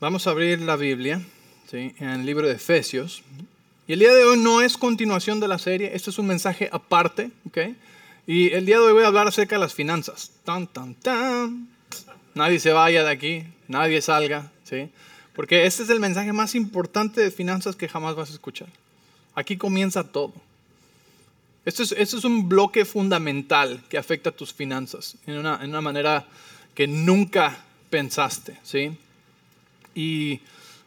Vamos a abrir la Biblia ¿sí? en el libro de Efesios. Y el día de hoy no es continuación de la serie, este es un mensaje aparte. ¿okay? Y el día de hoy voy a hablar acerca de las finanzas. Tan, tan, tan. Nadie se vaya de aquí, nadie salga. ¿sí? Porque este es el mensaje más importante de finanzas que jamás vas a escuchar. Aquí comienza todo. Esto es, es un bloque fundamental que afecta a tus finanzas en una, en una manera que nunca pensaste. ¿sí? Y,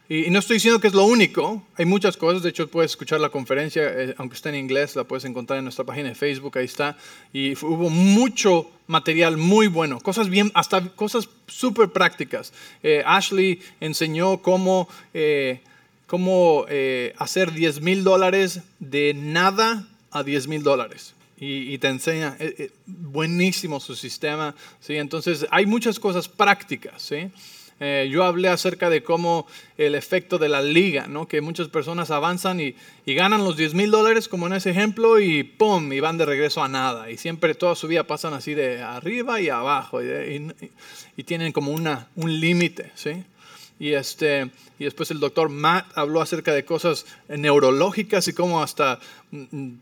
y, no estoy diciendo que es lo único, hay muchas cosas, de hecho puedes escuchar la conferencia, eh, aunque está en inglés, la puedes encontrar en nuestra página de Facebook, ahí está, y hubo mucho material muy bueno, cosas bien, hasta cosas súper prácticas. Eh, Ashley enseñó cómo, eh, cómo hacer 10 mil dólares de nada a 10 mil dólares. Y, y, te enseña, buenísimo su sistema, ¿sí? Entonces hay muchas cosas prácticas, ¿sí? Eh, yo hablé acerca de cómo el efecto de la liga, ¿no? que muchas personas avanzan y, y ganan los 10 mil dólares, como en ese ejemplo, y ¡pum! y van de regreso a nada. Y siempre toda su vida pasan así de arriba y abajo, y, y tienen como una, un límite. ¿sí? Y, este, y después el doctor Matt habló acerca de cosas neurológicas y cómo hasta mm, mm,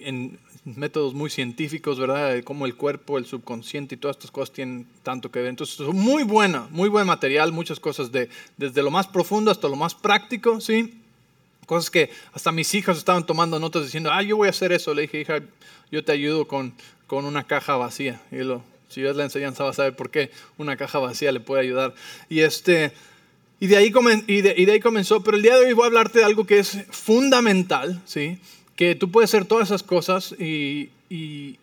en, métodos muy científicos, ¿verdad? Como el cuerpo, el subconsciente y todas estas cosas tienen tanto que ver. Entonces, muy buena, muy buen material, muchas cosas de, desde lo más profundo hasta lo más práctico, ¿sí? Cosas que hasta mis hijas estaban tomando notas diciendo, ah, yo voy a hacer eso. Le dije, hija, yo te ayudo con, con una caja vacía. Y lo, si ves la enseñanza vas a saber por qué una caja vacía le puede ayudar. Y este... Y de, ahí y, de, y de ahí comenzó, pero el día de hoy voy a hablarte de algo que es fundamental, ¿sí? Que tú puedes hacer todas esas cosas y, y,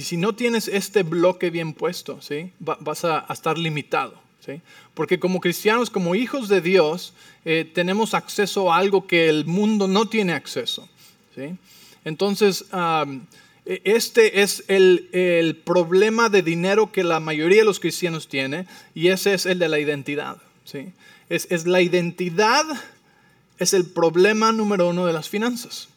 si no tienes este bloque bien puesto, ¿sí? vas a, estar limitado. ¿sí? Porque como cristianos, como hijos de Dios, eh, tenemos acceso a algo que el mundo no tiene acceso. ¿sí? Entonces, um, este es el, el, problema de dinero que la mayoría de los cristianos tiene y ese es el de la identidad. ¿sí? Es, es la identidad, es el problema número uno de las finanzas.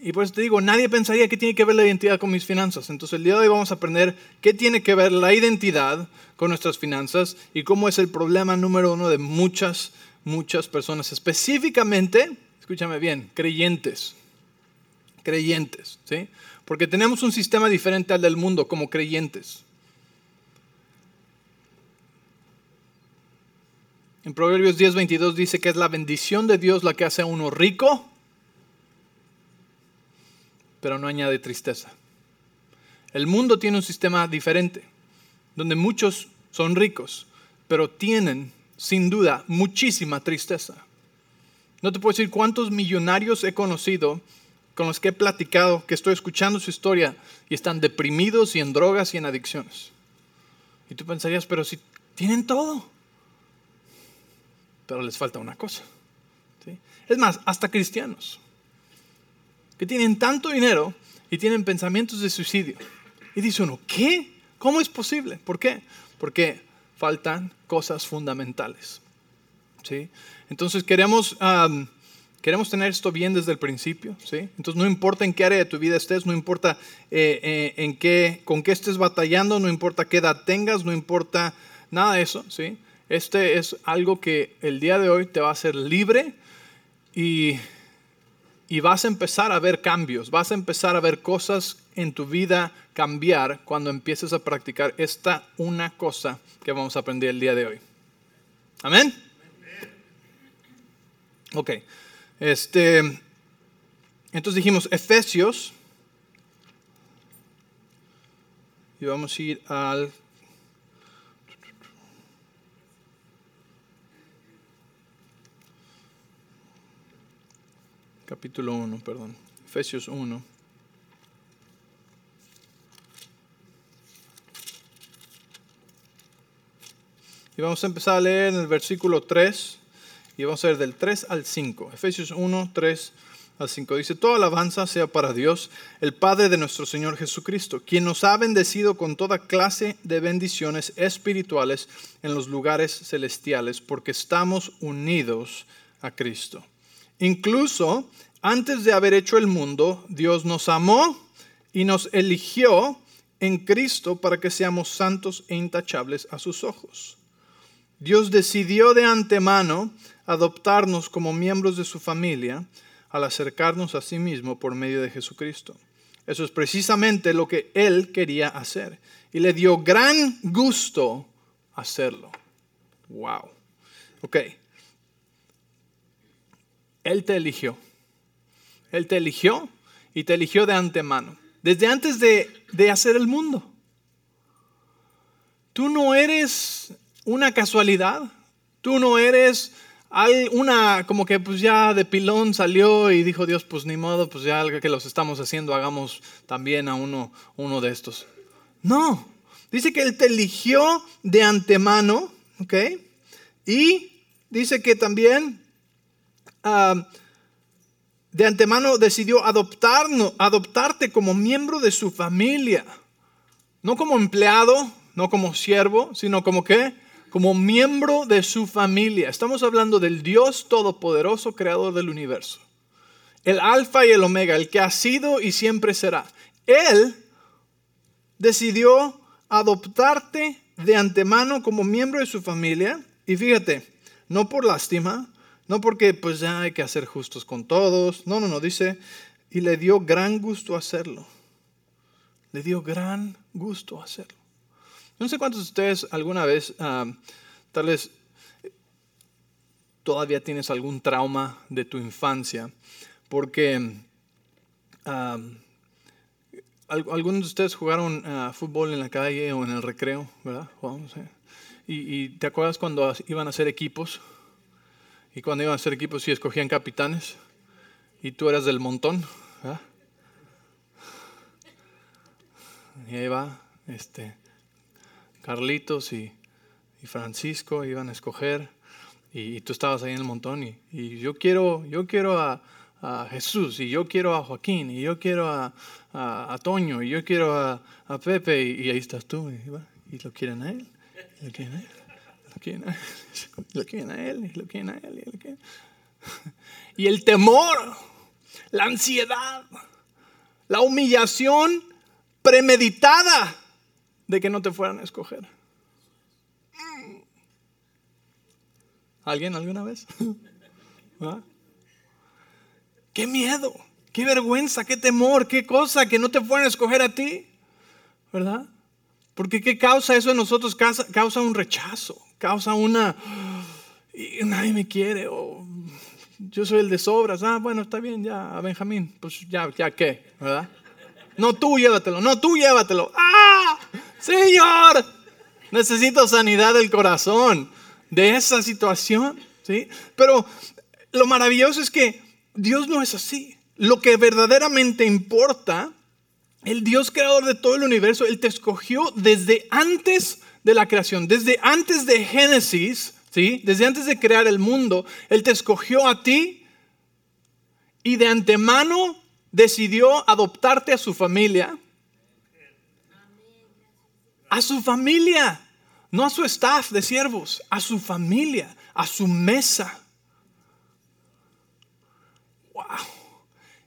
Y por eso te digo, nadie pensaría que tiene que ver la identidad con mis finanzas. Entonces el día de hoy vamos a aprender qué tiene que ver la identidad con nuestras finanzas y cómo es el problema número uno de muchas, muchas personas. Específicamente, escúchame bien, creyentes. Creyentes, ¿sí? Porque tenemos un sistema diferente al del mundo como creyentes. En Proverbios 10:22 dice que es la bendición de Dios la que hace a uno rico pero no añade tristeza. El mundo tiene un sistema diferente, donde muchos son ricos, pero tienen, sin duda, muchísima tristeza. No te puedo decir cuántos millonarios he conocido con los que he platicado, que estoy escuchando su historia y están deprimidos y en drogas y en adicciones. Y tú pensarías, pero si tienen todo, pero les falta una cosa. ¿sí? Es más, hasta cristianos que tienen tanto dinero y tienen pensamientos de suicidio. Y dice uno, ¿qué? ¿Cómo es posible? ¿Por qué? Porque faltan cosas fundamentales. ¿sí? Entonces queremos, queremos tener esto bien desde el principio. ¿sí? Entonces no importa en qué área de tu vida estés, no importa eh, eh, en qué, con qué estés batallando, no importa qué edad tengas, no importa nada de eso. ¿sí? Este es algo que el día de hoy te va a hacer libre y y vas a empezar a ver cambios, vas a empezar a ver cosas en tu vida cambiar cuando empieces a practicar esta una cosa que vamos a aprender el día de hoy. Amén. Ok. Este, entonces dijimos Efesios. Y vamos a ir al capítulo 1, perdón, Efesios 1. Y vamos a empezar a leer en el versículo 3 y vamos a ver del 3 al 5. Efesios 1, 3 al 5. Dice, toda alabanza sea para Dios, el Padre de nuestro Señor Jesucristo, quien nos ha bendecido con toda clase de bendiciones espirituales en los lugares celestiales, porque estamos unidos a Cristo. Incluso antes de haber hecho el mundo, Dios nos amó y nos eligió en Cristo para que seamos santos e intachables a sus ojos. Dios decidió de antemano adoptarnos como miembros de su familia al acercarnos a sí mismo por medio de Jesucristo. Eso es precisamente lo que Él quería hacer. Y le dio gran gusto hacerlo. Wow. Ok. Él te eligió. Él te eligió y te eligió de antemano. Desde antes de, de hacer el mundo. Tú no eres una casualidad. Tú no eres una como que pues ya de pilón salió y dijo Dios, pues ni modo, pues ya que los estamos haciendo, hagamos también a uno, uno de estos. No, dice que Él te eligió de antemano, ¿ok? Y dice que también de antemano decidió adoptarnos, adoptarte como miembro de su familia. No como empleado, no como siervo, sino como que como miembro de su familia. Estamos hablando del Dios Todopoderoso, creador del universo. El alfa y el omega, el que ha sido y siempre será. Él decidió adoptarte de antemano como miembro de su familia. Y fíjate, no por lástima, no porque pues ya hay que hacer justos con todos. No, no, no, dice, y le dio gran gusto hacerlo. Le dio gran gusto hacerlo. No sé cuántos de ustedes alguna vez, ah, tal vez todavía tienes algún trauma de tu infancia, porque ah, algunos de ustedes jugaron ah, fútbol en la calle o en el recreo, ¿verdad? y, y, te acuerdas cuando iban a hacer equipos, y cuando iban a hacer equipos y escogían capitanes, y tú eras del montón. Y ahí va, este, Carlitos y, Francisco iban a escoger. Y, tú estabas ahí en el montón y, yo quiero, yo quiero a, Jesús y yo quiero a Joaquín y yo quiero a, Toño y yo quiero a, Pepe y, ahí estás tú y, lo quieren a él, y lo quieren a él, quieren a él, a él, lo quieren a él. Y, el temor, la ansiedad, la humillación premeditada de que no te fueran a escoger. ¿Alguien alguna vez? ¿Ah? Qué miedo, qué vergüenza, qué temor, qué cosa que no te fueran a escoger a ti, ¿verdad? Porque ¿qué causa eso en nosotros? Causa un rechazo, causa una... Y nadie me quiere, o yo soy el de sobras. Ah, bueno, está bien, ya, Benjamín, pues ya, ya qué, ¿verdad? No, tú llévatelo, no, tú llévatelo. ¡Ah! Señor, necesito sanidad del corazón de esa situación. ¿sí? Pero lo maravilloso es que Dios no es así. Lo que verdaderamente importa, el Dios creador de todo el universo, Él te escogió desde antes de la creación, desde antes de Génesis, ¿sí? desde antes de crear el mundo, Él te escogió a ti y de antemano decidió adoptarte a su familia a su familia, no a su staff de siervos, a su familia, a su mesa. Wow.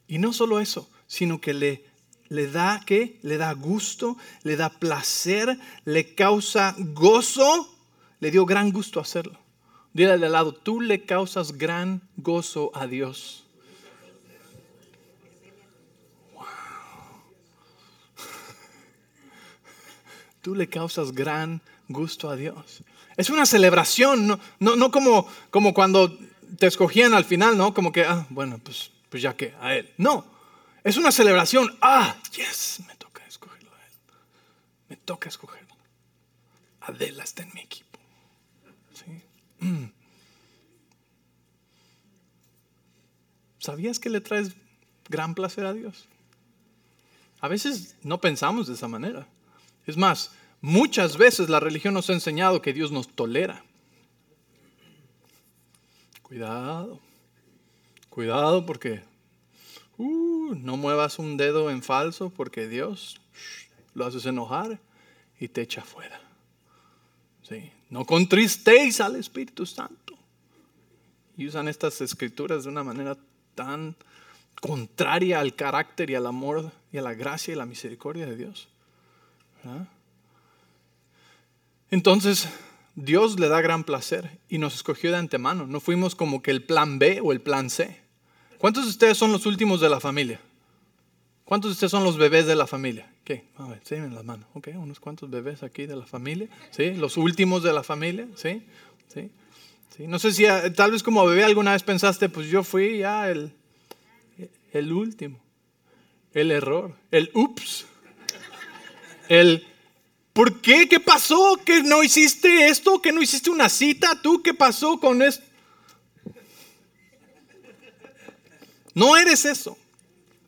Y no solo eso, sino que le, le da que le da gusto, le da placer, le causa gozo, le dio gran gusto hacerlo. Dile al lado, tú le causas gran gozo a Dios. tú le causas gran gusto a Dios. Es una celebración, no, no, como, como cuando te escogían al final, ¿no? Como que, ah, bueno, pues, pues ya que, a Él. No, es una celebración. Ah, yes, me toca escogerlo a Él. Me toca escogerlo. Adela está en mi equipo. Mm. ¿Sabías que le traes gran placer a Dios? A veces no pensamos de esa manera. Es más, muchas veces la religión nos ha enseñado que Dios nos tolera. Cuidado, cuidado porque uh, no muevas un dedo en falso porque Dios lo haces enojar y te echa fuera. No contristéis al Espíritu Santo. Y usan estas escrituras de una manera tan contraria al carácter y al amor y a la gracia y la misericordia de Dios. Entonces, Dios le da gran placer y nos escogió de antemano. No fuimos como que el plan B o el plan C. ¿Cuántos de ustedes son los últimos de la familia? ¿Cuántos de ustedes son los bebés de la familia? ¿Qué? A sí, en las manos. Ok, unos cuantos bebés aquí de la familia. ¿Sí? Los últimos de la familia. ¿Sí? ¿Sí? ¿Sí? No sé si ah, tal vez como bebé alguna vez pensaste, pues yo fui ya el, el último. El error. El ups. El ¿Por qué? ¿Qué pasó? ¿Que no hiciste esto? ¿Que no hiciste una cita? ¿Tú qué pasó con esto? No eres eso.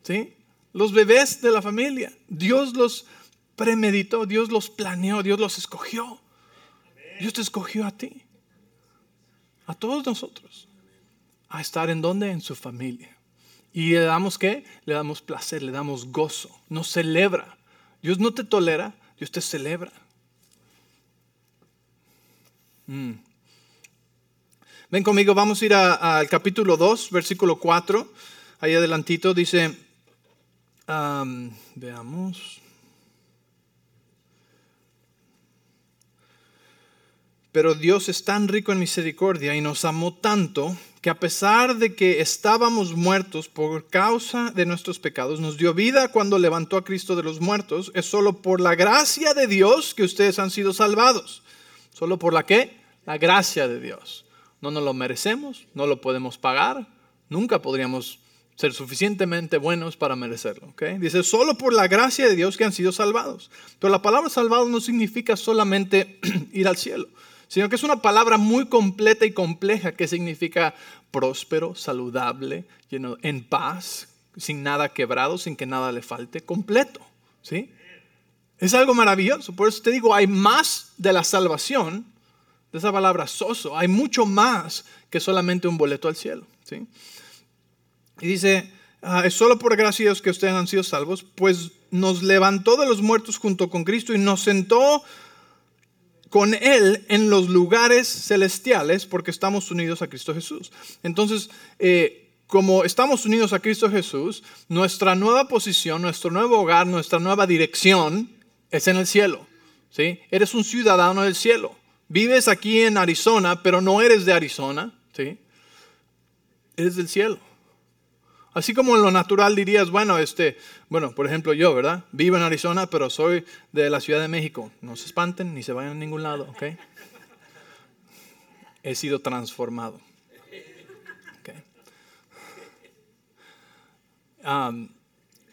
¿Sí? Los bebés de la familia, Dios los premeditó, Dios los planeó, Dios los escogió. Dios te escogió a ti, a todos nosotros, a estar en donde? En su familia. Y le damos qué? Le damos placer, le damos gozo, nos celebra. Dios no te tolera, Dios te celebra. Mm. Ven conmigo, vamos a ir al capítulo 2, versículo 4. Ahí adelantito dice, veamos. Pero Dios es tan rico en misericordia y nos amó tanto que a pesar de que estábamos muertos por causa de nuestros pecados, nos dio vida cuando levantó a Cristo de los muertos. Es solo por la gracia de Dios que ustedes han sido salvados. ¿Solo por la qué? La gracia de Dios. No nos lo merecemos, no lo podemos pagar, nunca podríamos ser suficientemente buenos para merecerlo. ¿okay? Dice, solo por la gracia de Dios que han sido salvados. Pero la palabra salvado no significa solamente ir al cielo sino que es una palabra muy completa y compleja que significa próspero, saludable, lleno, en paz, sin nada quebrado, sin que nada le falte, completo. ¿sí? Es algo maravilloso. Por eso te digo, hay más de la salvación, de esa palabra soso, hay mucho más que solamente un boleto al cielo. ¿sí? Y dice, ah, es solo por gracia que ustedes han sido salvos, pues nos levantó de los muertos junto con Cristo y nos sentó con Él en los lugares celestiales porque estamos unidos a Cristo Jesús. Entonces, eh, como estamos unidos a Cristo Jesús, nuestra nueva posición, nuestro nuevo hogar, nuestra nueva dirección es en el cielo. ¿sí? Eres un ciudadano del cielo. Vives aquí en Arizona, pero no eres de Arizona. ¿sí? Eres del cielo. Así como en lo natural dirías, bueno, este, bueno, por ejemplo yo, ¿verdad? Vivo en Arizona, pero soy de la Ciudad de México. No se espanten ni se vayan a ningún lado, ¿ok? He sido transformado.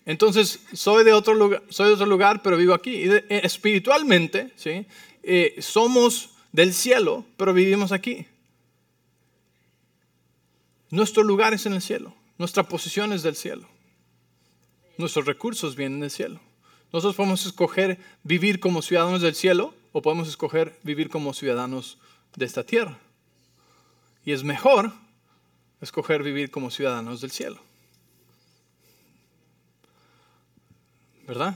entonces, soy de, otro lugar, soy de otro lugar, pero vivo aquí. Eh, espiritualmente, ¿sí? Eh, somos del cielo, pero vivimos aquí. Nuestro lugar es en el cielo. Nuestra posición es del cielo. Nuestros recursos vienen del cielo. Nosotros podemos escoger vivir como ciudadanos del cielo o podemos escoger vivir como ciudadanos de esta tierra. Y es mejor escoger vivir como ciudadanos del cielo. ¿Verdad?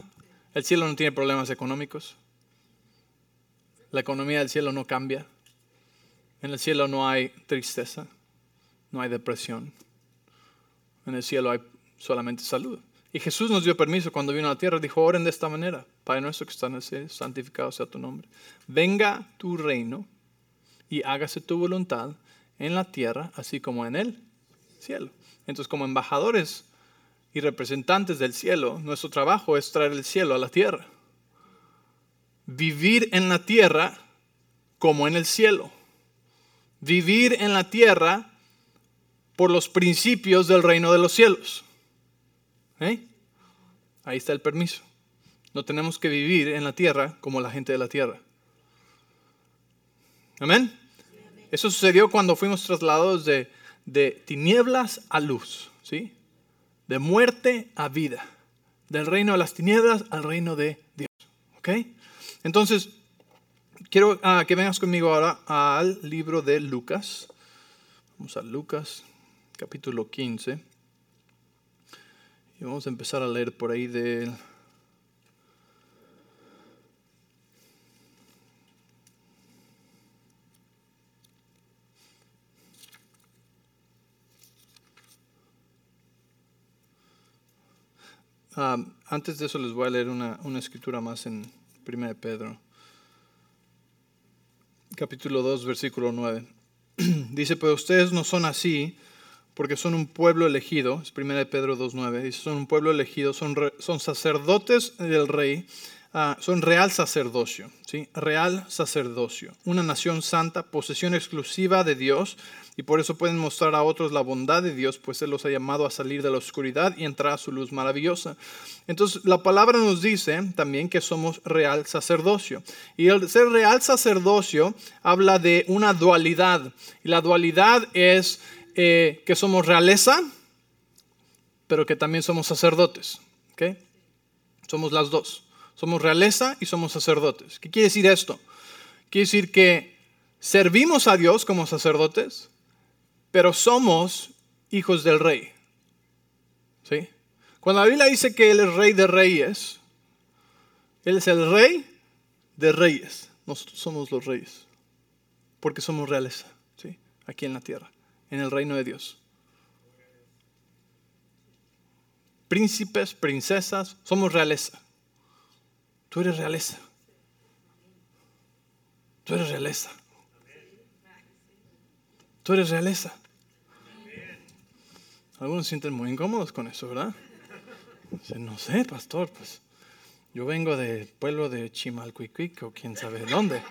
El cielo no tiene problemas económicos. La economía del cielo no cambia. En el cielo no hay tristeza, no hay depresión. En el cielo hay solamente salud. Y Jesús nos dio permiso cuando vino a la tierra, dijo, oren de esta manera, Padre nuestro que está en el cielo, santificado sea tu nombre. Venga tu reino y hágase tu voluntad en la tierra, así como en el cielo. Entonces, como embajadores y representantes del cielo, nuestro trabajo es traer el cielo a la tierra. Vivir en la tierra como en el cielo. Vivir en la tierra por los principios del reino de los cielos. ¿Eh? Ahí está el permiso. No tenemos que vivir en la tierra como la gente de la tierra. Amén. Eso sucedió cuando fuimos trasladados de, de tinieblas a luz, ¿sí? De muerte a vida. Del reino de las tinieblas al reino de Dios. ¿Ok? Entonces, quiero ah, que vengas conmigo ahora al libro de Lucas. Vamos a Lucas capítulo 15. Y vamos a empezar a leer por ahí de... Ah, antes de eso les voy a leer una, una escritura más en 1 Pedro. capítulo 2, versículo 9. Dice, pero ustedes no son así porque son un pueblo elegido, es 1 Pedro 2.9, dice, son un pueblo elegido, son, son sacerdotes del rey, ah, son real sacerdocio, ¿sí? real sacerdocio, una nación santa, posesión exclusiva de Dios, y por eso pueden mostrar a otros la bondad de Dios, pues Él los ha llamado a salir de la oscuridad y entrar a su luz maravillosa. Entonces, la palabra nos dice también que somos real sacerdocio. Y el ser real sacerdocio habla de una dualidad. Y la dualidad es eh, que somos realeza, pero que también somos sacerdotes. ¿okay? Somos las dos. Somos realeza y somos sacerdotes. ¿Qué quiere decir esto? Quiere decir que servimos a Dios como sacerdotes, pero somos hijos del rey. ¿Sí? Cuando la Biblia dice que Él es rey de reyes, Él es el rey de reyes. Nosotros somos los reyes, porque somos realeza, ¿sí? aquí en la tierra en el reino de Dios. Príncipes, princesas, somos realeza. Tú eres realeza. Tú eres realeza. Tú eres realeza. Algunos se sienten muy incómodos con eso, ¿verdad? No sé, pastor, pues yo vengo del pueblo de Chimalcuicuic o quién sabe dónde.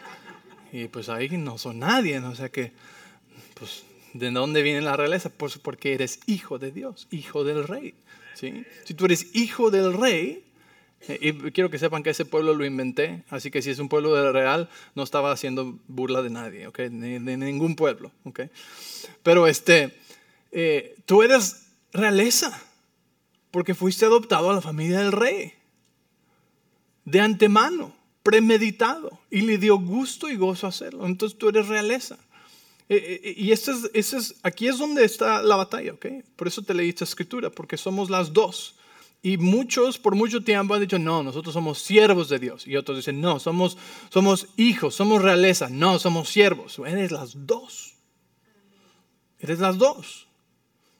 Y pues ahí no son nadie, o sea que, pues ¿De dónde viene la realeza? Pues porque eres hijo de Dios, hijo del rey. ¿sí? Si tú eres hijo del rey, y quiero que sepan que ese pueblo lo inventé, así que si es un pueblo real, no estaba haciendo burla de nadie, ¿okay? de, ningún pueblo. ¿okay? Pero este, eh, tú eres realeza, porque fuiste adoptado a la familia del rey, de antemano, premeditado, y le dio gusto y gozo hacerlo. Entonces tú eres realeza. Eh, eh, y este es, es, aquí es donde está la batalla, ¿ok? Por eso te leí esta escritura, porque somos las dos. Y muchos por mucho tiempo han dicho, no, nosotros somos siervos de Dios. Y otros dicen, no, somos, somos hijos, somos realeza. No, somos siervos. Eres las dos. Eres las dos.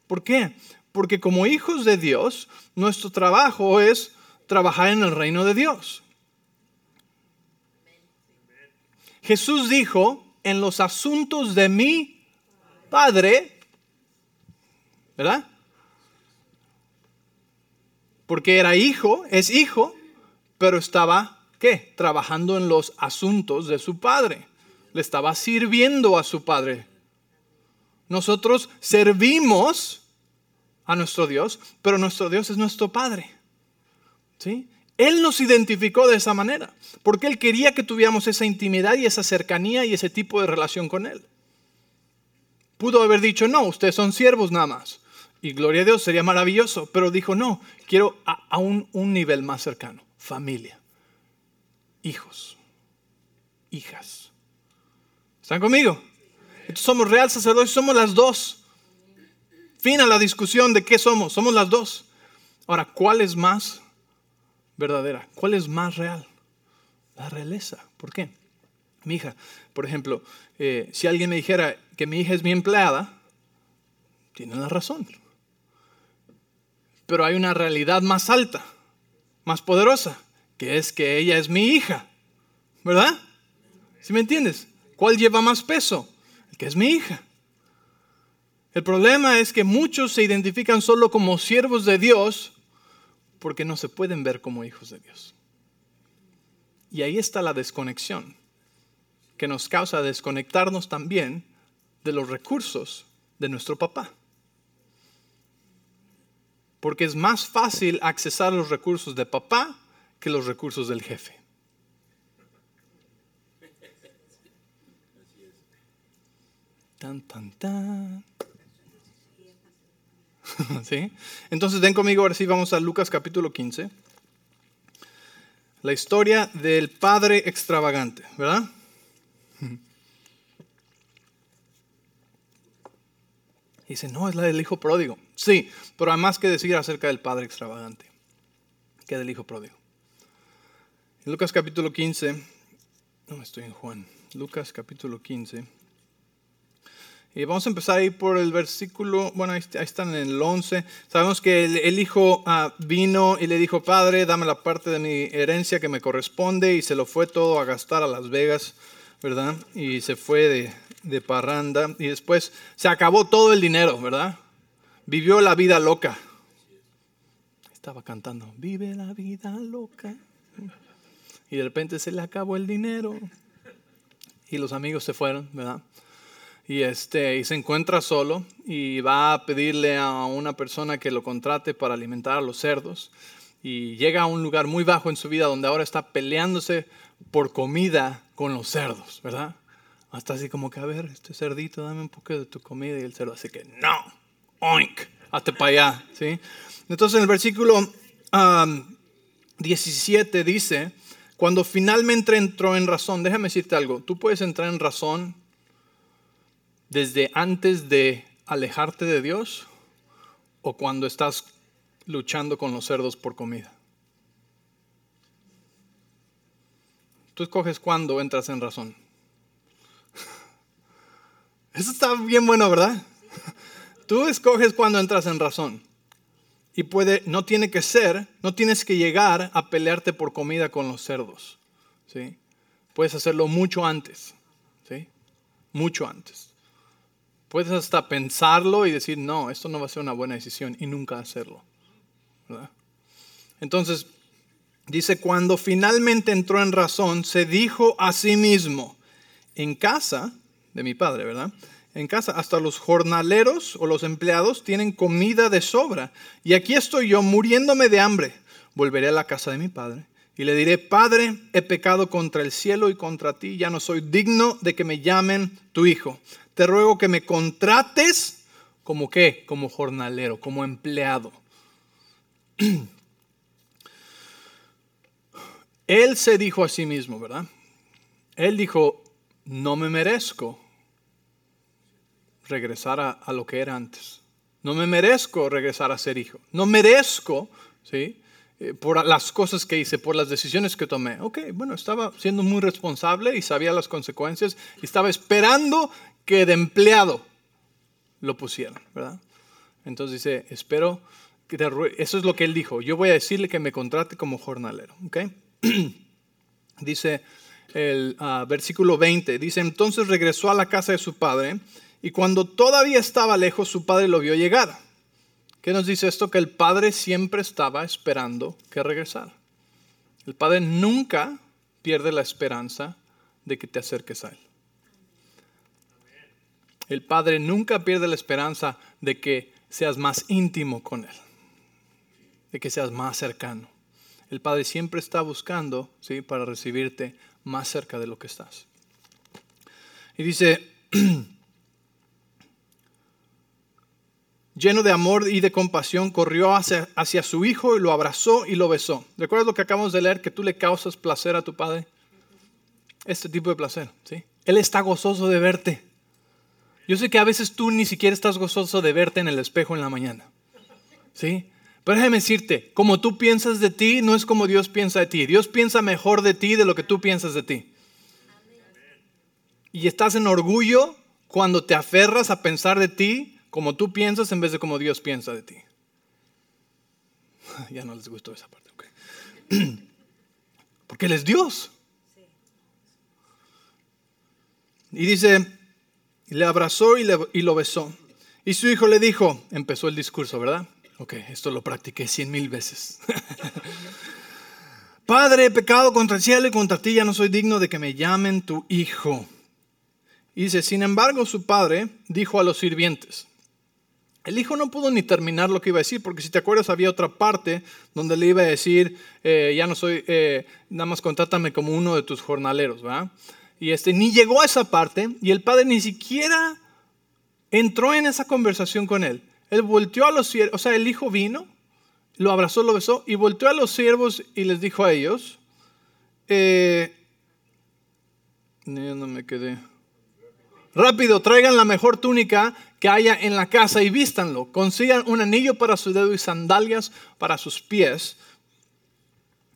¿Por qué? Porque como hijos de Dios, nuestro trabajo es trabajar en el reino de Dios. Jesús dijo, en los asuntos de mi Padre, ¿verdad? Porque era hijo, es hijo, pero estaba, ¿qué? Trabajando en los asuntos de su Padre. Le estaba sirviendo a su Padre. Nosotros servimos a nuestro Dios, pero nuestro Dios es nuestro Padre. ¿Sí? Él nos identificó de esa manera, porque Él quería que tuviéramos esa intimidad y esa cercanía y ese tipo de relación con Él. Pudo haber dicho, no, ustedes son siervos nada más. Y gloria a Dios, sería maravilloso. Pero dijo, no, quiero a, un, nivel más cercano. Familia. Hijos. Hijas. ¿Están conmigo? Entonces somos real sacerdotes, somos las dos. Fin a la discusión de qué somos, somos las dos. Ahora, ¿cuál es más verdadera. ¿Cuál es más real? La realeza. ¿Por qué? Mi hija, por ejemplo, eh, si alguien me dijera que mi hija es mi empleada, tiene la razón. Pero hay una realidad más alta, más poderosa, que es que ella es mi hija. ¿Verdad? ¿Sí me entiendes? ¿Cuál lleva más peso? El que es mi hija. El problema es que muchos se identifican solo como siervos de Dios porque no se pueden ver como hijos de Dios. Y ahí está la desconexión, que nos causa desconectarnos también de los recursos de nuestro papá. Porque es más fácil accesar los recursos de papá que los recursos del jefe. Tan, tan, tan. Entonces ven conmigo, ahora sí vamos a Lucas capítulo 15. La historia del padre extravagante, ¿verdad? Dice, no, es la del hijo pródigo. Sí, pero hay más que decir acerca del padre extravagante que del hijo pródigo. Lucas capítulo 15, no estoy en Juan, Lucas capítulo 15. Y vamos a empezar ahí por el versículo, bueno, ahí, están en el 11. Sabemos que el, hijo ah, vino y le dijo, Padre, dame la parte de mi herencia que me corresponde y se lo fue todo a gastar a Las Vegas. ¿verdad? Y se fue de, de parranda y después se acabó todo el dinero, ¿verdad? Vivió la vida loca. Estaba cantando, vive la vida loca. Y de repente se le acabó el dinero. Y los amigos se fueron, ¿verdad? Y, este, y se encuentra solo y va a pedirle a una persona que lo contrate para alimentar a los cerdos. Y llega a un lugar muy bajo en su vida donde ahora está peleándose por comida con los cerdos, ¿verdad? Hasta así como que, a ver, este cerdito, dame un poco de tu comida. Y el cerdo así que, no, oink, hazte para allá, ¿sí? Entonces en el versículo 17 dice, cuando finalmente entró en razón, déjame decirte algo, tú puedes entrar en razón desde antes de alejarte de Dios o cuando estás luchando con los cerdos por comida. Tú escoges cuándo entras en razón. Eso está bien bueno, ¿verdad? Tú escoges cuándo entras en razón. Y puede, no tiene que ser, no tienes que llegar a pelearte por comida con los cerdos. ¿sí? Puedes hacerlo mucho antes. ¿sí? Mucho antes. Puedes hasta pensarlo y decir, no, esto no va a ser una buena decisión y nunca hacerlo. Entonces, dice, cuando finalmente entró en razón, se dijo a sí mismo, en casa de mi padre, ¿verdad? En casa, hasta los jornaleros o los empleados tienen comida de sobra. Y aquí estoy yo muriéndome de hambre. Volveré a la casa de mi padre y le diré, Padre, he pecado contra el cielo y contra ti, ya no soy digno de que me llamen tu hijo te ruego que me contrates como qué, como jornalero, como empleado. Él se dijo a sí mismo, ¿verdad? Él dijo, no me merezco regresar a, lo que era antes. No me merezco regresar a ser hijo. No merezco, ¿sí? Eh, por las cosas que hice, por las decisiones que tomé. Ok, bueno, estaba siendo muy responsable y sabía las consecuencias y estaba esperando que de empleado lo pusieran, ¿verdad? Entonces dice, espero que te Eso es lo que él dijo. Yo voy a decirle que me contrate como jornalero, ¿ok? dice el ah, versículo 20, dice, entonces regresó a la casa de su padre y cuando todavía estaba lejos, su padre lo vio llegar. ¿Qué nos dice esto? Que el padre siempre estaba esperando que regresara. El padre nunca pierde la esperanza de que te acerques a él. El Padre nunca pierde la esperanza de que seas más íntimo con Él, de que seas más cercano. El Padre siempre está buscando ¿sí? para recibirte más cerca de lo que estás. Y dice, lleno de amor y de compasión, corrió hacia, su hijo y lo abrazó y lo besó. ¿Recuerdas lo que acabamos de leer? Que tú le causas placer a tu Padre. Este tipo de placer, ¿sí? Él está gozoso de verte. Yo sé que a veces tú ni siquiera estás gozoso de verte en el espejo en la mañana. ¿Sí? Pero déjame decirte, como tú piensas de ti, no es como Dios piensa de ti. Dios piensa mejor de ti de lo que tú piensas de ti. Y estás en orgullo cuando te aferras a pensar de ti como tú piensas en vez de como Dios piensa de ti. Ya no les gustó esa parte. Porque Él es Dios. Y dice, le abrazó y, lo besó. Y su hijo le dijo, empezó el discurso, ¿verdad? Ok, esto lo practiqué cien mil veces. Padre, he pecado contra el cielo y contra ti, ya no soy digno de que me llamen tu hijo. Y dice, sin embargo, su padre dijo a los sirvientes, el hijo no pudo ni terminar lo que iba a decir, porque si te acuerdas había otra parte donde le iba a decir, eh, ya no soy, eh, nada más contrátame como uno de tus jornaleros, ¿verdad? Y este, ni llegó a esa parte y el padre ni siquiera entró en esa conversación con él. Él volteó a los siervos, o sea, el hijo vino, lo abrazó, lo besó y volteó a los siervos y les dijo a ellos, eh, no me quedé. Rápido, traigan la mejor túnica que haya en la casa y vístanlo. Consigan un anillo para su dedo y sandalias para sus pies.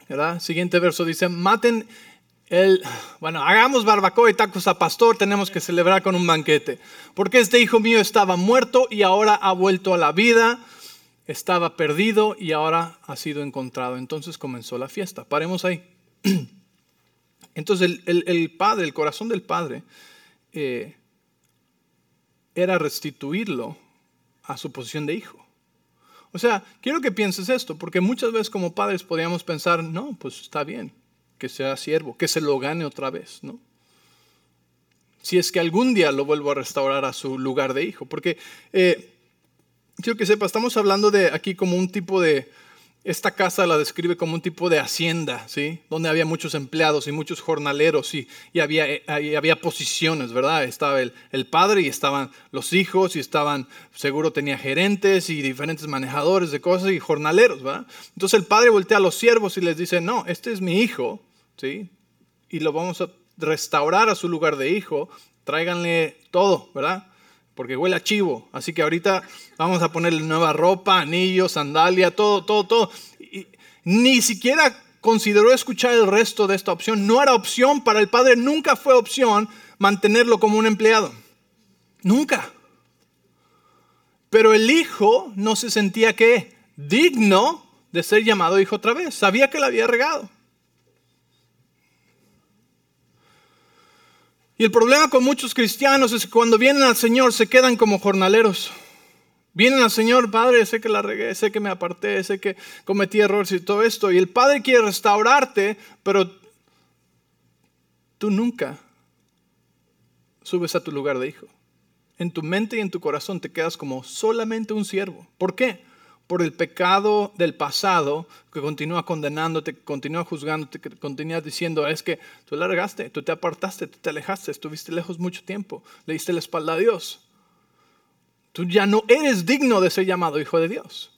¿Verdad? Siguiente verso dice, maten el, bueno, hagamos barbacoa y tacos a pastor, tenemos que celebrar con un banquete. Porque este hijo mío estaba muerto y ahora ha vuelto a la vida, estaba perdido y ahora ha sido encontrado. Entonces comenzó la fiesta. Paremos ahí. Entonces el, padre, el corazón del padre, eh, era restituirlo a su posición de hijo. O sea, quiero que pienses esto, porque muchas veces como padres podríamos pensar, no, pues está bien, que sea siervo, que se lo gane otra vez, ¿no? Si es que algún día lo vuelvo a restaurar a su lugar de hijo, porque eh, quiero que sepa, estamos hablando de aquí como un tipo de, esta casa la describe como un tipo de hacienda, ¿sí? Donde había muchos empleados y muchos jornaleros y, había, eh, había posiciones, ¿verdad? Estaba el, el, padre y estaban los hijos y estaban, seguro tenía gerentes y diferentes manejadores de cosas y jornaleros, ¿verdad? Entonces el padre voltea a los siervos y les dice, no, este es mi hijo, ¿sí? Y lo vamos a restaurar a su lugar de hijo, tráiganle todo, ¿verdad? Porque huele a chivo. Así que ahorita vamos a ponerle nueva ropa, anillos, sandalia, todo, todo, todo. ni siquiera consideró escuchar el resto de esta opción. No era opción para el padre, nunca fue opción mantenerlo como un empleado. Nunca. Pero el hijo no se sentía que digno de ser llamado hijo otra vez. Sabía que le había regado. Y el problema con muchos cristianos es que cuando vienen al Señor se quedan como jornaleros. Vienen al Señor, Padre, sé que la regué, sé que me aparté, sé que cometí errores y todo esto. Y el Padre quiere restaurarte, pero tú nunca subes a tu lugar de hijo. En tu mente y en tu corazón te quedas como solamente un siervo. ¿Por qué? Por el pecado del pasado que continúa condenándote, continúa juzgándote, que continúa diciendo, es que tú largaste, tú te apartaste, tú te alejaste, estuviste lejos mucho tiempo, le diste la espalda a Dios. Tú ya no eres digno de ser llamado hijo de Dios.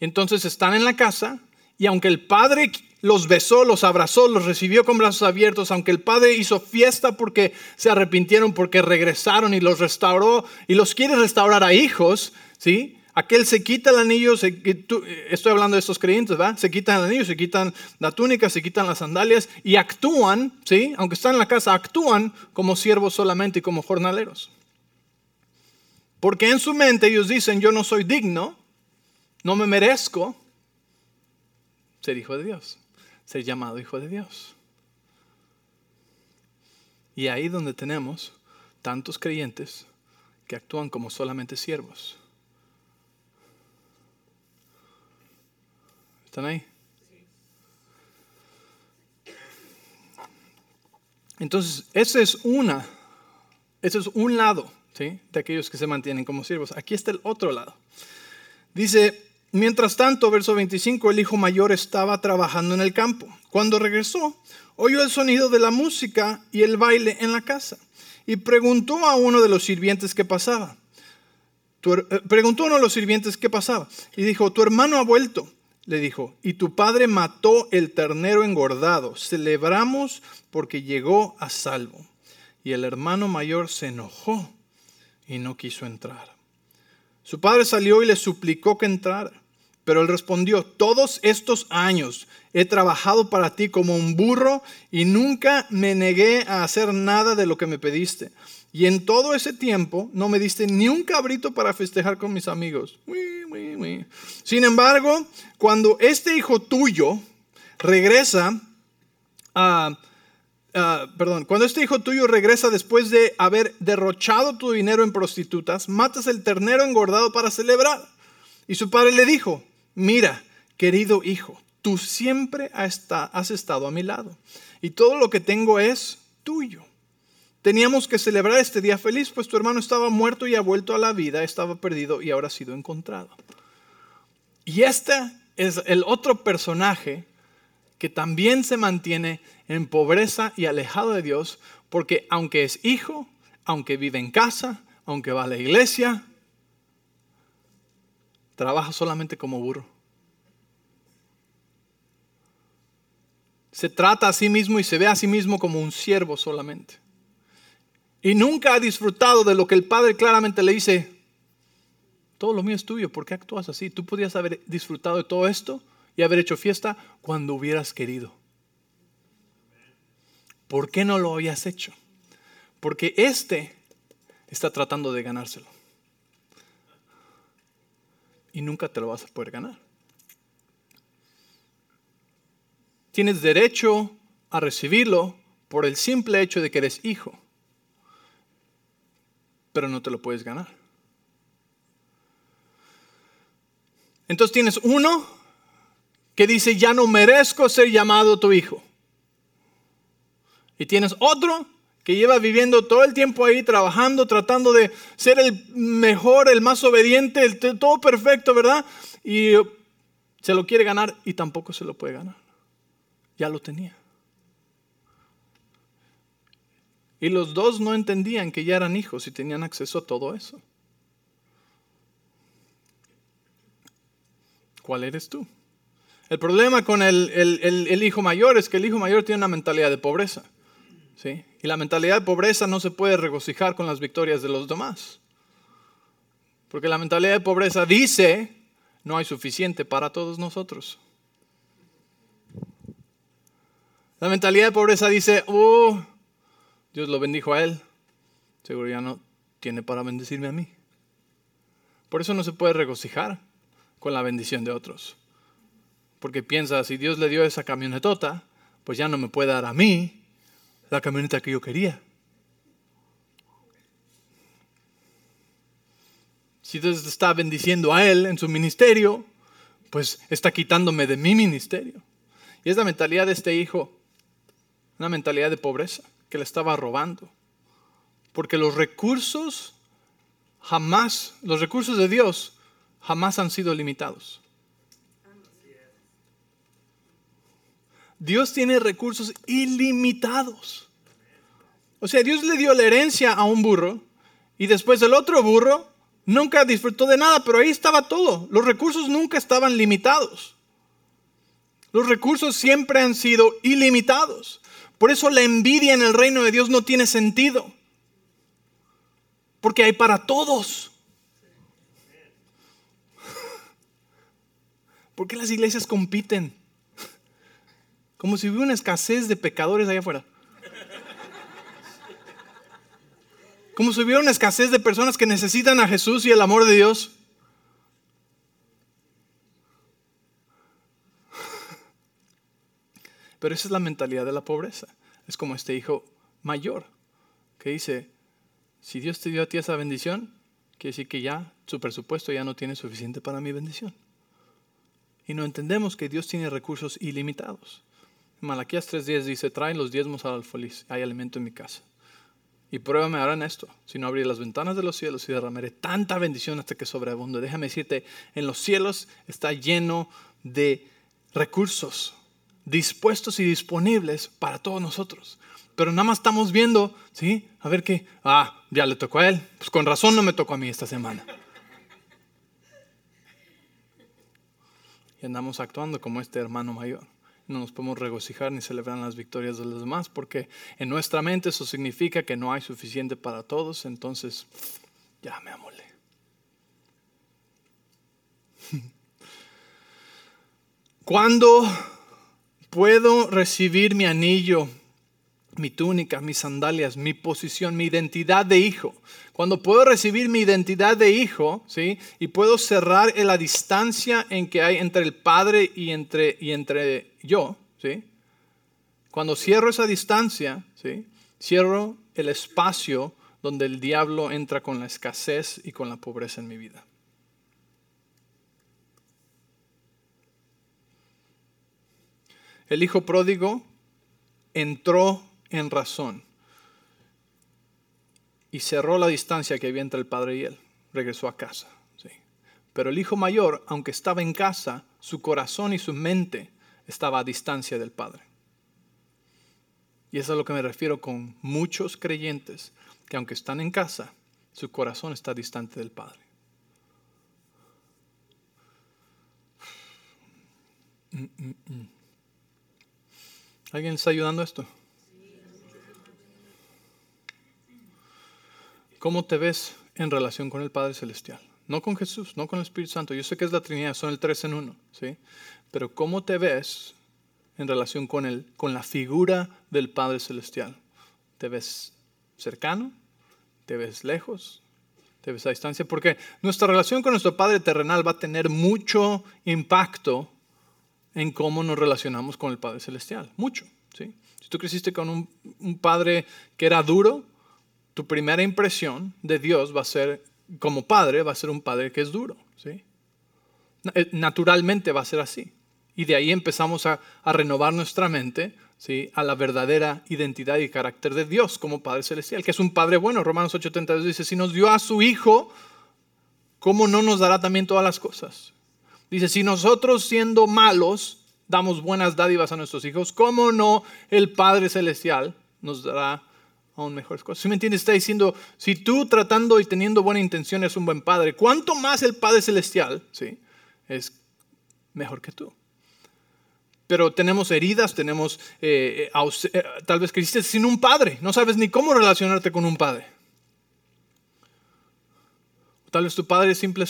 Y entonces están en la casa y aunque el Padre los besó, los abrazó, los recibió con brazos abiertos, aunque el Padre hizo fiesta porque se arrepintieron, porque regresaron y los restauró y los quiere restaurar a hijos, ¿sí? Aquel se quita el anillo, estoy hablando de estos creyentes, ¿va? Se quitan el anillo, se quitan la túnica, se quitan las sandalias y actúan, ¿sí? Aunque están en la casa, actúan como siervos solamente y como jornaleros. Porque en su mente ellos dicen, yo no soy digno, no me merezco ser hijo de Dios, ser llamado hijo de Dios. Y ahí donde tenemos tantos creyentes que actúan como solamente siervos. Entonces, ese es una, ese es un lado ¿sí? de aquellos que se mantienen como siervos. Aquí está el otro lado. Dice, mientras tanto, verso 25, el hijo mayor estaba trabajando en el campo. Cuando regresó, oyó el sonido de la música y el baile en la casa y preguntó a uno de los sirvientes qué pasaba. Eh, preguntó a uno de los sirvientes qué pasaba y dijo, tu hermano ha vuelto le dijo, y tu padre mató el ternero engordado. Celebramos porque llegó a salvo. Y el hermano mayor se enojó y no quiso entrar. Su padre salió y le suplicó que entrara. Pero él respondió, todos estos años he trabajado para ti como un burro y nunca me negué a hacer nada de lo que me pediste. Y en todo ese tiempo no me diste ni un cabrito para festejar con mis amigos. Sin embargo, cuando este hijo tuyo regresa perdón, cuando este hijo tuyo regresa después de haber derrochado tu dinero en prostitutas, matas el ternero engordado para celebrar. Y su padre le dijo, mira, querido hijo, tú siempre has estado a mi lado y todo lo que tengo es tuyo. Teníamos que celebrar este día feliz, pues tu hermano estaba muerto y ha vuelto a la vida, estaba perdido y ahora ha sido encontrado. Y este es el otro personaje que también se mantiene en pobreza y alejado de Dios, porque aunque es hijo, aunque vive en casa, aunque va a la iglesia, trabaja solamente como burro. Se trata a sí mismo y se ve a sí mismo como un siervo solamente y nunca ha disfrutado de lo que el Padre claramente le dice, todo lo mío es tuyo, ¿por qué actúas así? Tú podías haber disfrutado de todo esto y haber hecho fiesta cuando hubieras querido. ¿Por qué no lo habías hecho? Porque este está tratando de ganárselo. Y nunca te lo vas a poder ganar. Tienes derecho a recibirlo por el simple hecho de que eres hijo, pero no te lo puedes ganar. Entonces tienes uno que dice, ya no merezco ser llamado tu hijo. Y tienes otro que lleva viviendo todo el tiempo ahí, trabajando, tratando de ser el mejor, el más obediente, el todo perfecto, ¿verdad? Y se lo quiere ganar y tampoco se lo puede ganar. Ya lo tenía. Y los dos no entendían que ya eran hijos y tenían acceso a todo eso. ¿Cuál eres tú? El problema con el, el, hijo mayor es que el hijo mayor tiene una mentalidad de pobreza. ¿sí? Y la mentalidad de pobreza no se puede regocijar con las victorias de los demás. Porque la mentalidad de pobreza dice, no hay suficiente para todos nosotros. La mentalidad de pobreza dice, oh, Dios lo bendijo a él, seguro ya no tiene para bendecirme a mí. Por eso no se puede regocijar con la bendición de otros. Porque piensa, si Dios le dio esa camionetota, pues ya no me puede dar a mí la camioneta que yo quería. Si Dios está bendiciendo a él en su ministerio, pues está quitándome de mi ministerio. Y es la mentalidad de este hijo, una mentalidad de pobreza que le estaba robando. Porque los recursos jamás, los recursos de Dios jamás han sido limitados. Dios tiene recursos ilimitados. O sea, Dios le dio la herencia a un burro y después el otro burro nunca disfrutó de nada, pero ahí estaba todo. Los recursos nunca estaban limitados. Los recursos siempre han sido ilimitados. Por eso la envidia en el reino de Dios no tiene sentido. Porque hay para todos. ¿Por qué las iglesias compiten? Como si hubiera una escasez de pecadores allá afuera. Como si hubiera una escasez de personas que necesitan a Jesús y el amor de Dios. Pero esa es la mentalidad de la pobreza. Es como este hijo mayor que dice, si Dios te dio a ti esa bendición, quiere decir que ya su presupuesto ya no tiene suficiente para mi bendición y no entendemos que Dios tiene recursos ilimitados. Malaquías 3.10 dice, traen los diezmos al alfolís, hay alimento en mi casa. Y pruébame ahora en esto, si no abriré las ventanas de los cielos y derramaré tanta bendición hasta que sobreabunde. Déjame decirte, en los cielos está lleno de recursos dispuestos y disponibles para todos nosotros. Pero nada más estamos viendo, ¿sí? A ver qué, ah, ya le tocó a él, pues con razón no me tocó a mí esta semana. y andamos actuando como este hermano mayor. No nos podemos regocijar ni celebrar las victorias de los demás porque en nuestra mente eso significa que no hay suficiente para todos, entonces ya me amolé. ¿Cuándo puedo recibir mi anillo mi túnica, mis sandalias, mi posición, mi identidad de hijo. Cuando puedo recibir mi identidad de hijo, ¿sí? Y puedo cerrar la distancia en que hay entre el Padre y entre, y entre yo, ¿sí? Cuando cierro esa distancia, ¿sí? Cierro el espacio donde el diablo entra con la escasez y con la pobreza en mi vida. El hijo pródigo entró en razón y cerró la distancia que había entre el padre y él. Regresó a casa. Pero el hijo mayor, aunque estaba en casa, su corazón y su mente estaba a distancia del padre. Y eso es a lo que me refiero con muchos creyentes que aunque están en casa, su corazón está distante del Padre. Mm, mm, mm. ¿Alguien está ayudando a esto? ¿Cómo te ves en relación con el Padre Celestial? No con Jesús, no con el Espíritu Santo. Yo sé que es la Trinidad, son el tres en uno, ¿sí? Pero ¿cómo te ves en relación con, el, con la figura del Padre Celestial? ¿Te ves cercano? ¿Te ves lejos? ¿Te ves a distancia? Porque nuestra relación con nuestro Padre terrenal va a tener mucho impacto en cómo nos relacionamos con el Padre Celestial. Mucho, ¿sí? Si tú creciste con un, padre que era duro, tu primera impresión de Dios va a ser, como padre, va a ser un padre que es duro. ¿sí? Eh, naturalmente va a ser así. Y de ahí empezamos a, a renovar nuestra mente ¿sí? a la verdadera identidad y carácter de Dios como Padre Celestial, que es un Padre bueno. Romanos 8:32 dice, si nos dio a su Hijo, ¿cómo no nos dará también todas las cosas? Dice, si nosotros siendo malos damos buenas dádivas a nuestros hijos, ¿cómo no el Padre Celestial nos dará aún mejores cosas? ¿Sí me entiendes? Está diciendo, si tú tratando y teniendo buena intención eres un buen Padre, ¿cuánto más el Padre Celestial ¿sí? es mejor que tú? pero tenemos heridas, tenemos, eh, eh, eh, tal vez creciste sin un padre, no sabes ni cómo relacionarte con un padre. Tal vez tu padre siempre,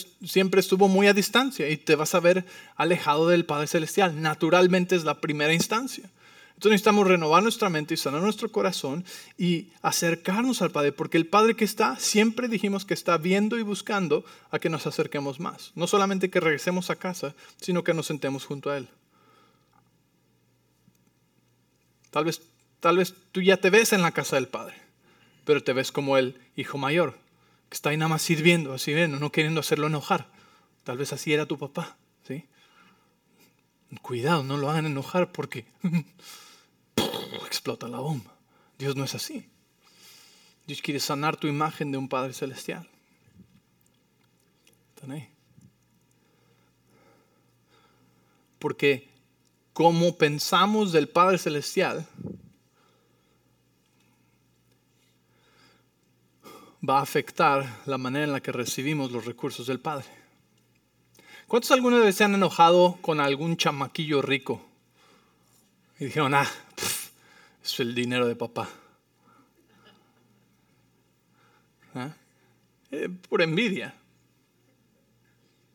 estuvo muy a distancia y te vas a ver alejado del Padre Celestial. Naturalmente es la primera instancia. Entonces necesitamos renovar nuestra mente y sanar nuestro corazón y acercarnos al Padre, porque el Padre que está, siempre dijimos que está viendo y buscando a que nos acerquemos más. No solamente que regresemos a casa, sino que nos sentemos junto a Él. Tal vez, tal vez tú ya te ves en la casa del Padre, pero te ves como el hijo mayor, que está ahí nada más sirviendo, así viendo, no queriendo hacerlo enojar. Tal vez así era tu papá, ¿sí? Cuidado, no lo hagan enojar porque explota la bomba. Dios no es así. Dios quiere sanar tu imagen de un Padre Celestial. ¿Están ahí? Porque cómo pensamos del Padre Celestial va a afectar la manera en la que recibimos los recursos del Padre. ¿Cuántos alguna vez se han enojado con algún chamaquillo rico? Y dijeron, ah, es el dinero de papá. ¿Ah? Eh, por envidia.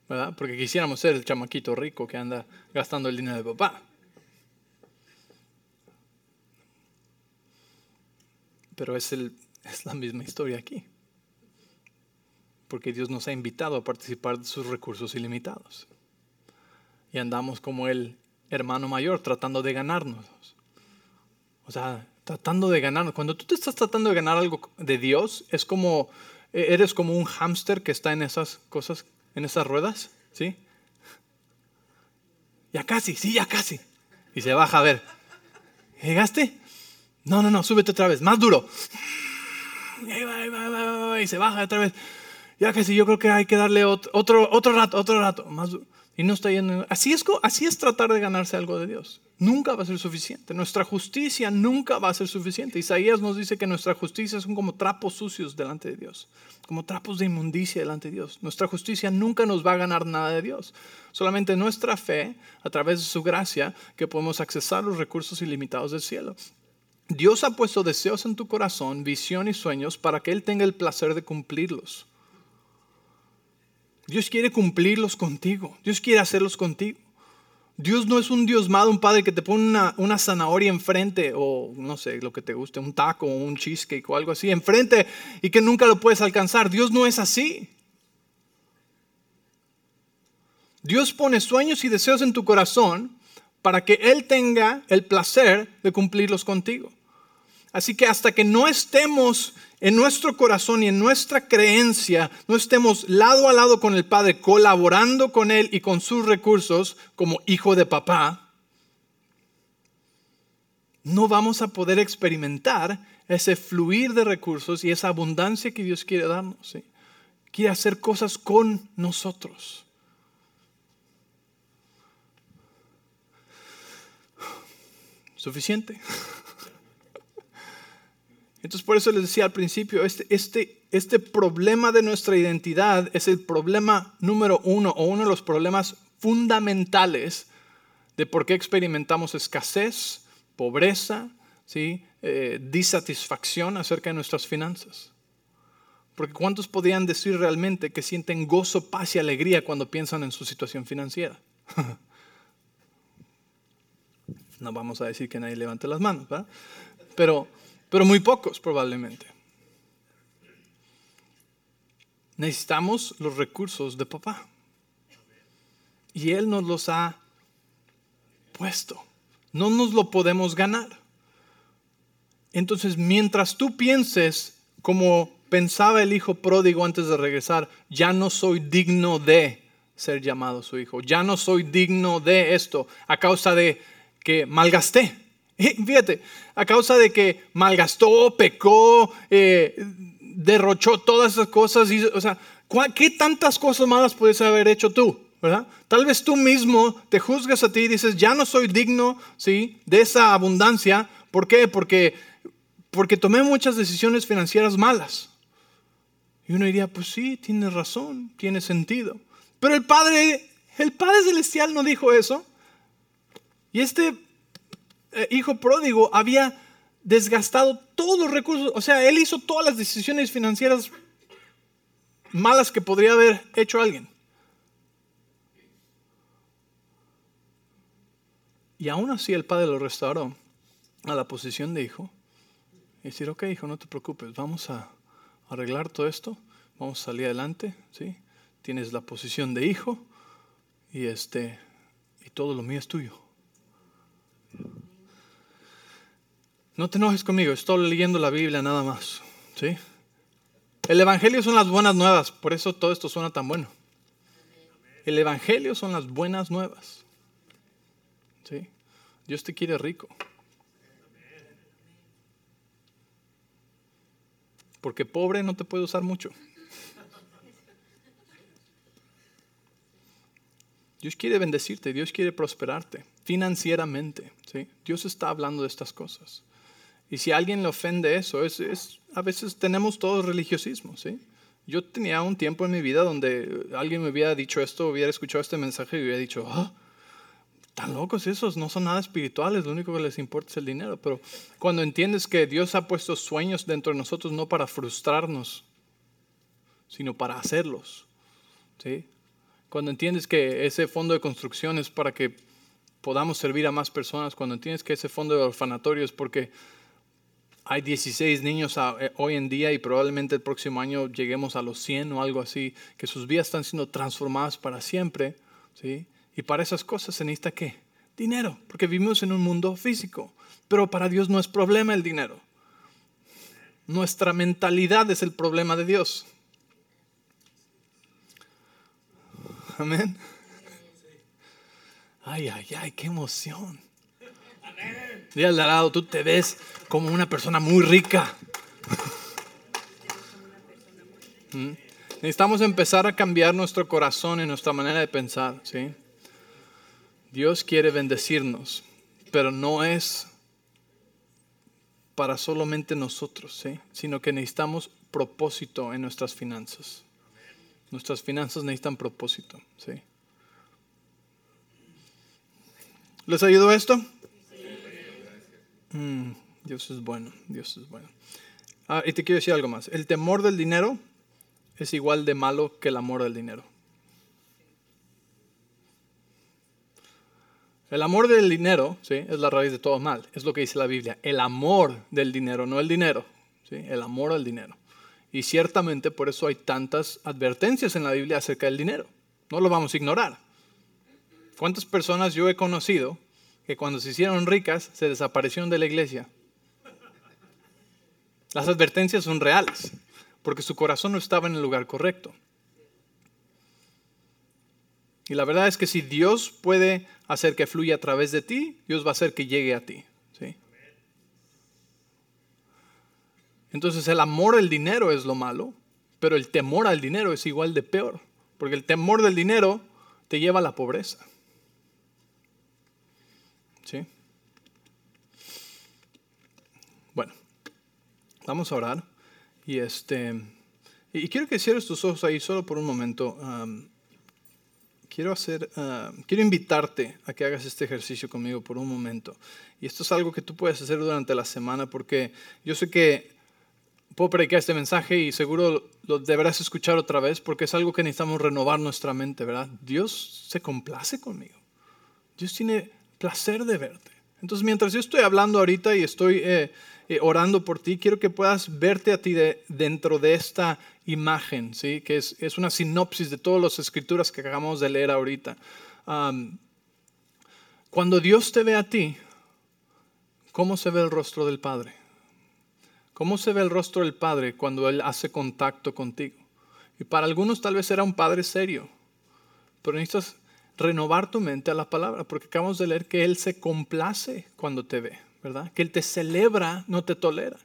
¿verdad? Porque quisiéramos ser el chamaquito rico que anda gastando el dinero de papá. Pero es, el, es la misma historia aquí. Porque Dios nos ha invitado a participar de sus recursos ilimitados. Y andamos como el hermano mayor tratando de ganarnos. O sea, tratando de ganarnos. Cuando tú te estás tratando de ganar algo de Dios, es como, e, eres como un hámster que está en esas cosas, en esas ruedas, ¿sí? Ya casi, sí, ya casi. Y se baja a ver. ¿Llegaste? No, no, no, súbete otra vez, más duro. Y, se baja otra vez. Ya sí, yo creo que hay que darle otro, otro, otro rato, otro rato. Más Y no está yendo. Así es, así es tratar de ganarse algo de Dios. Nunca va a ser suficiente. Nuestra justicia nunca va a ser suficiente. Isaías nos dice que nuestra justicia son como trapos sucios delante de Dios. Como trapos de inmundicia delante de Dios. Nuestra justicia nunca nos va a ganar nada de Dios. Solamente nuestra fe, a través de su gracia, que podemos accesar los recursos ilimitados del cielo. Dios ha puesto deseos en tu corazón, visión y sueños para que Él tenga el placer de cumplirlos. Dios quiere cumplirlos contigo. Dios quiere hacerlos contigo. Dios no es un Dios malo, un padre que te pone una, una, zanahoria enfrente o no sé, lo que te guste, un taco o un cheesecake o algo así enfrente y que nunca lo puedes alcanzar. Dios no es así. Dios pone sueños y deseos en tu corazón para que Él tenga el placer de cumplirlos contigo. Así que hasta que no estemos en nuestro corazón y en nuestra creencia, no estemos lado a lado con el Padre, colaborando con Él y con sus recursos como hijo de papá, no vamos a poder experimentar ese fluir de recursos y esa abundancia que Dios quiere darnos. Quiere hacer cosas con nosotros. suficiente. Entonces por eso les decía al principio, este, este, este problema de nuestra identidad es el problema número uno o uno de los problemas fundamentales de por qué experimentamos escasez, pobreza, ¿sí? Eh, disatisfacción acerca de nuestras finanzas. Porque ¿cuántos podrían decir realmente que sienten gozo, paz y alegría cuando piensan en su situación financiera? No vamos a decir que nadie levante las manos, ¿verdad? Pero, pero muy pocos probablemente. Necesitamos los recursos de papá. Y Él nos los ha puesto. No nos lo podemos ganar. Entonces, mientras tú pienses como pensaba el hijo pródigo antes de regresar, ya no soy digno de ser llamado su hijo, ya no soy digno de esto a causa de que malgasté. Fíjate, a causa de que malgastó, pecó, eh, derrochó todas esas cosas. Y, o sea, ¿qué tantas cosas malas puedes haber hecho tú? ¿verdad? Tal vez tú mismo te juzgas a ti y dices, ya no soy digno ¿sí? de esa abundancia. ¿Por qué? Porque, porque tomé muchas decisiones financieras malas. Y uno diría, pues sí, tienes razón, tiene sentido. Pero el Padre, el Padre Celestial no dijo eso. Y este eh, hijo pródigo había desgastado todos los recursos, o sea, él hizo todas las decisiones financieras malas que podría haber hecho alguien. Y aún así el padre lo restauró a la posición de hijo. Y decir, ok, hijo, no te preocupes, vamos a arreglar todo esto, vamos a salir adelante, ¿sí? Tienes la posición de hijo y, este, y todo lo mío es tuyo. No te enojes conmigo, estoy leyendo la Biblia nada más. ¿sí? El Evangelio son las buenas nuevas, por eso todo esto suena tan bueno. El Evangelio son las buenas nuevas. ¿sí? Dios te quiere rico. Porque pobre no te puede usar mucho. Dios quiere bendecirte, Dios quiere prosperarte financieramente. ¿sí? Dios está hablando de estas cosas. Y si alguien le ofende eso, es, es, a veces tenemos todo religiosismo, ¿sí? Yo tenía un tiempo en mi vida donde alguien me hubiera dicho esto, hubiera escuchado este mensaje y hubiera dicho, ah, tan locos esos, no son nada espirituales, lo único que les importa es el dinero. Pero cuando entiendes que Dios ha puesto sueños dentro de nosotros no para frustrarnos, sino para hacerlos, ¿sí? Cuando entiendes que ese fondo de construcción es para que podamos servir a más personas, cuando entiendes que ese fondo de orfanatorio es porque hay 16 niños eh, hoy en día y probablemente el próximo año lleguemos a los 100 o algo así, que sus vidas están siendo transformadas para siempre, ¿sí? Y para esas cosas se necesita qué? Dinero, porque vivimos en un mundo físico, pero para Dios no es problema el dinero. Nuestra mentalidad es el problema de Dios. Amén. Ay, ay, ay, qué emoción. Dile al lado, tú te ves como una persona muy rica. ¿Mm? Necesitamos empezar a cambiar nuestro corazón y nuestra manera de pensar. Dios quiere bendecirnos, pero no es para solamente nosotros, sino que necesitamos propósito en nuestras finanzas. Nuestras finanzas necesitan propósito. ¿sí? ¿Les ayudó esto? Mm, Dios es bueno, Dios es bueno. Ah, y te quiero decir algo más. El temor del dinero es igual de malo que el amor del dinero. El amor del dinero ¿sí? es la raíz de todo mal. Es lo que dice la Biblia. El amor del dinero, no el dinero. ¿sí? El amor al dinero. Y ciertamente por eso hay tantas advertencias en la Biblia acerca del dinero. No lo vamos a ignorar. ¿Cuántas personas yo he conocido que cuando se hicieron ricas se desaparecieron de la iglesia. Las advertencias son reales, porque su corazón no estaba en el lugar correcto. Y la verdad es que si Dios puede hacer que fluya a través de ti, Dios va a hacer que llegue a ti. ¿sí? Entonces el amor al dinero es lo malo, pero el temor al dinero es igual de peor, porque el temor del dinero te lleva a la pobreza. ¿Sí? Bueno, vamos a orar. Y, este, y quiero que cierres tus ojos ahí solo por un momento. quiero, hacer, quiero invitarte a que hagas este ejercicio conmigo por un momento. Y esto es algo que tú puedes hacer durante la semana porque yo sé que puedo predicar este mensaje y seguro lo deberás escuchar otra vez porque es algo que necesitamos renovar nuestra mente, ¿verdad? Dios se complace conmigo. Dios tiene placer de verte. Entonces, mientras yo estoy hablando ahorita y estoy eh, eh, orando por ti, quiero que puedas verte a ti dentro de esta imagen, ¿sí? que es, es, una sinopsis de todas las escrituras que acabamos de leer ahorita. cuando Dios te ve a ti, ¿cómo se ve el rostro del Padre? ¿Cómo se ve el rostro del Padre cuando Él hace contacto contigo? Y para algunos tal vez era un Padre serio, pero necesitas renovar tu mente a la palabra, porque acabamos de leer que Él se complace cuando te ve, ¿verdad? Que Él te celebra, no te tolera.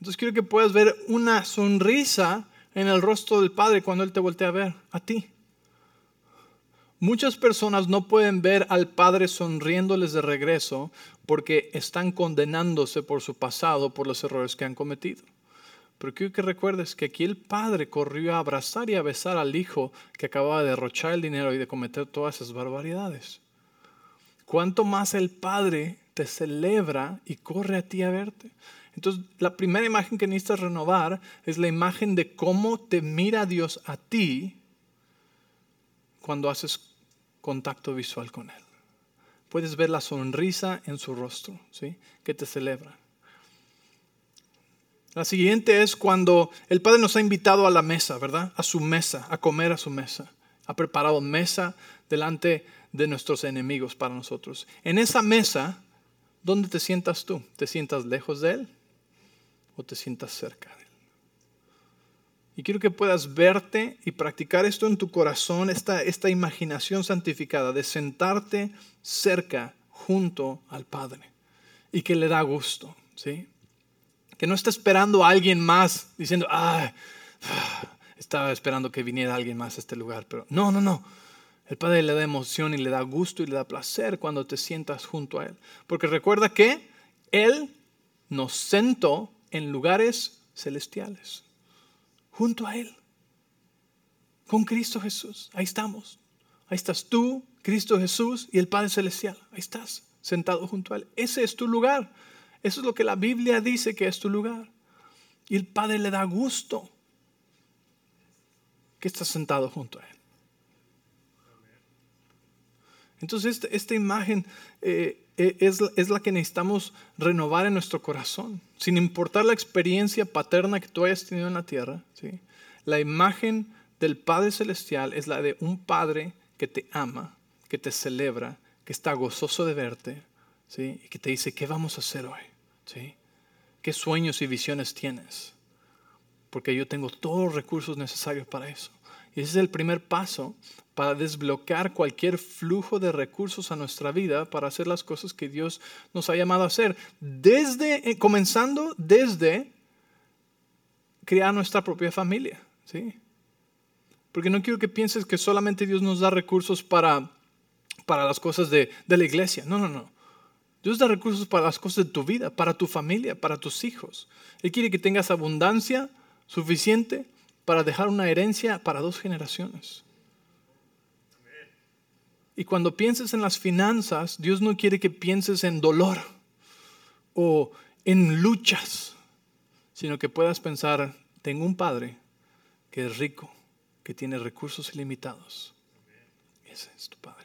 Entonces quiero que puedas ver una sonrisa en el rostro del Padre cuando Él te voltea a ver, a ti. Muchas personas no pueden ver al Padre sonriéndoles de regreso porque están condenándose por su pasado, por los errores que han cometido. Pero quiero que recuerdes que aquí el Padre corrió a abrazar y a besar al Hijo que acababa de derrochar el dinero y de cometer todas esas barbaridades. Cuanto más el Padre te celebra y corre a ti a verte. Entonces, la primera imagen que necesitas renovar es la imagen de cómo te mira Dios a ti cuando haces contacto visual con Él. Puedes ver la sonrisa en su rostro, ¿sí? Que te celebra. La siguiente es cuando el Padre nos ha invitado a la mesa, ¿verdad? A su mesa, a comer a su mesa. Ha preparado mesa delante de nuestros enemigos para nosotros. En esa mesa, ¿dónde te sientas tú? ¿Te sientas lejos de Él o te sientas cerca de Él? Y quiero que puedas verte y practicar esto en tu corazón, esta, esta imaginación santificada de sentarte cerca junto al Padre y que le da gusto, ¿sí? Que no está esperando a alguien más diciendo, ah, estaba esperando que viniera alguien más a este lugar, pero no, no, no. El Padre le da emoción y le da gusto y le da placer cuando te sientas junto a Él. Porque recuerda que Él nos sentó en lugares celestiales junto a Él. Con Cristo Jesús. Ahí estamos. Ahí estás tú, Cristo Jesús y el Padre Celestial. Ahí estás, sentado junto a Él. Ese es tu lugar. Eso es lo que la Biblia dice que es tu lugar. Y el Padre le da gusto que estás sentado junto a Él. Entonces esta, esta imagen eh, eh, es, es, la que necesitamos renovar en nuestro corazón, sin importar la experiencia paterna que tú hayas tenido en la tierra. ¿sí? La imagen del Padre Celestial es la de un Padre que te ama, que te celebra, que está gozoso de verte ¿sí? y que te dice, ¿qué vamos a hacer hoy? ¿Sí? ¿Qué sueños y visiones tienes? Porque yo tengo todos los recursos necesarios para eso. Y ese es el primer paso para desbloquear cualquier flujo de recursos a nuestra vida para hacer las cosas que Dios nos ha llamado a hacer. Desde, eh, comenzando desde crear nuestra propia familia. ¿sí? Porque no quiero que pienses que solamente Dios nos da recursos para, para las cosas de, de la iglesia. No, no, no. Dios da recursos para las cosas de tu vida, para tu familia, para tus hijos. Él quiere que tengas abundancia suficiente para dejar una herencia para dos generaciones. Y cuando pienses en las finanzas, Dios no quiere que pienses en dolor o en luchas, sino que puedas pensar, tengo un Padre que es rico, que tiene recursos ilimitados. Ese es tu Padre.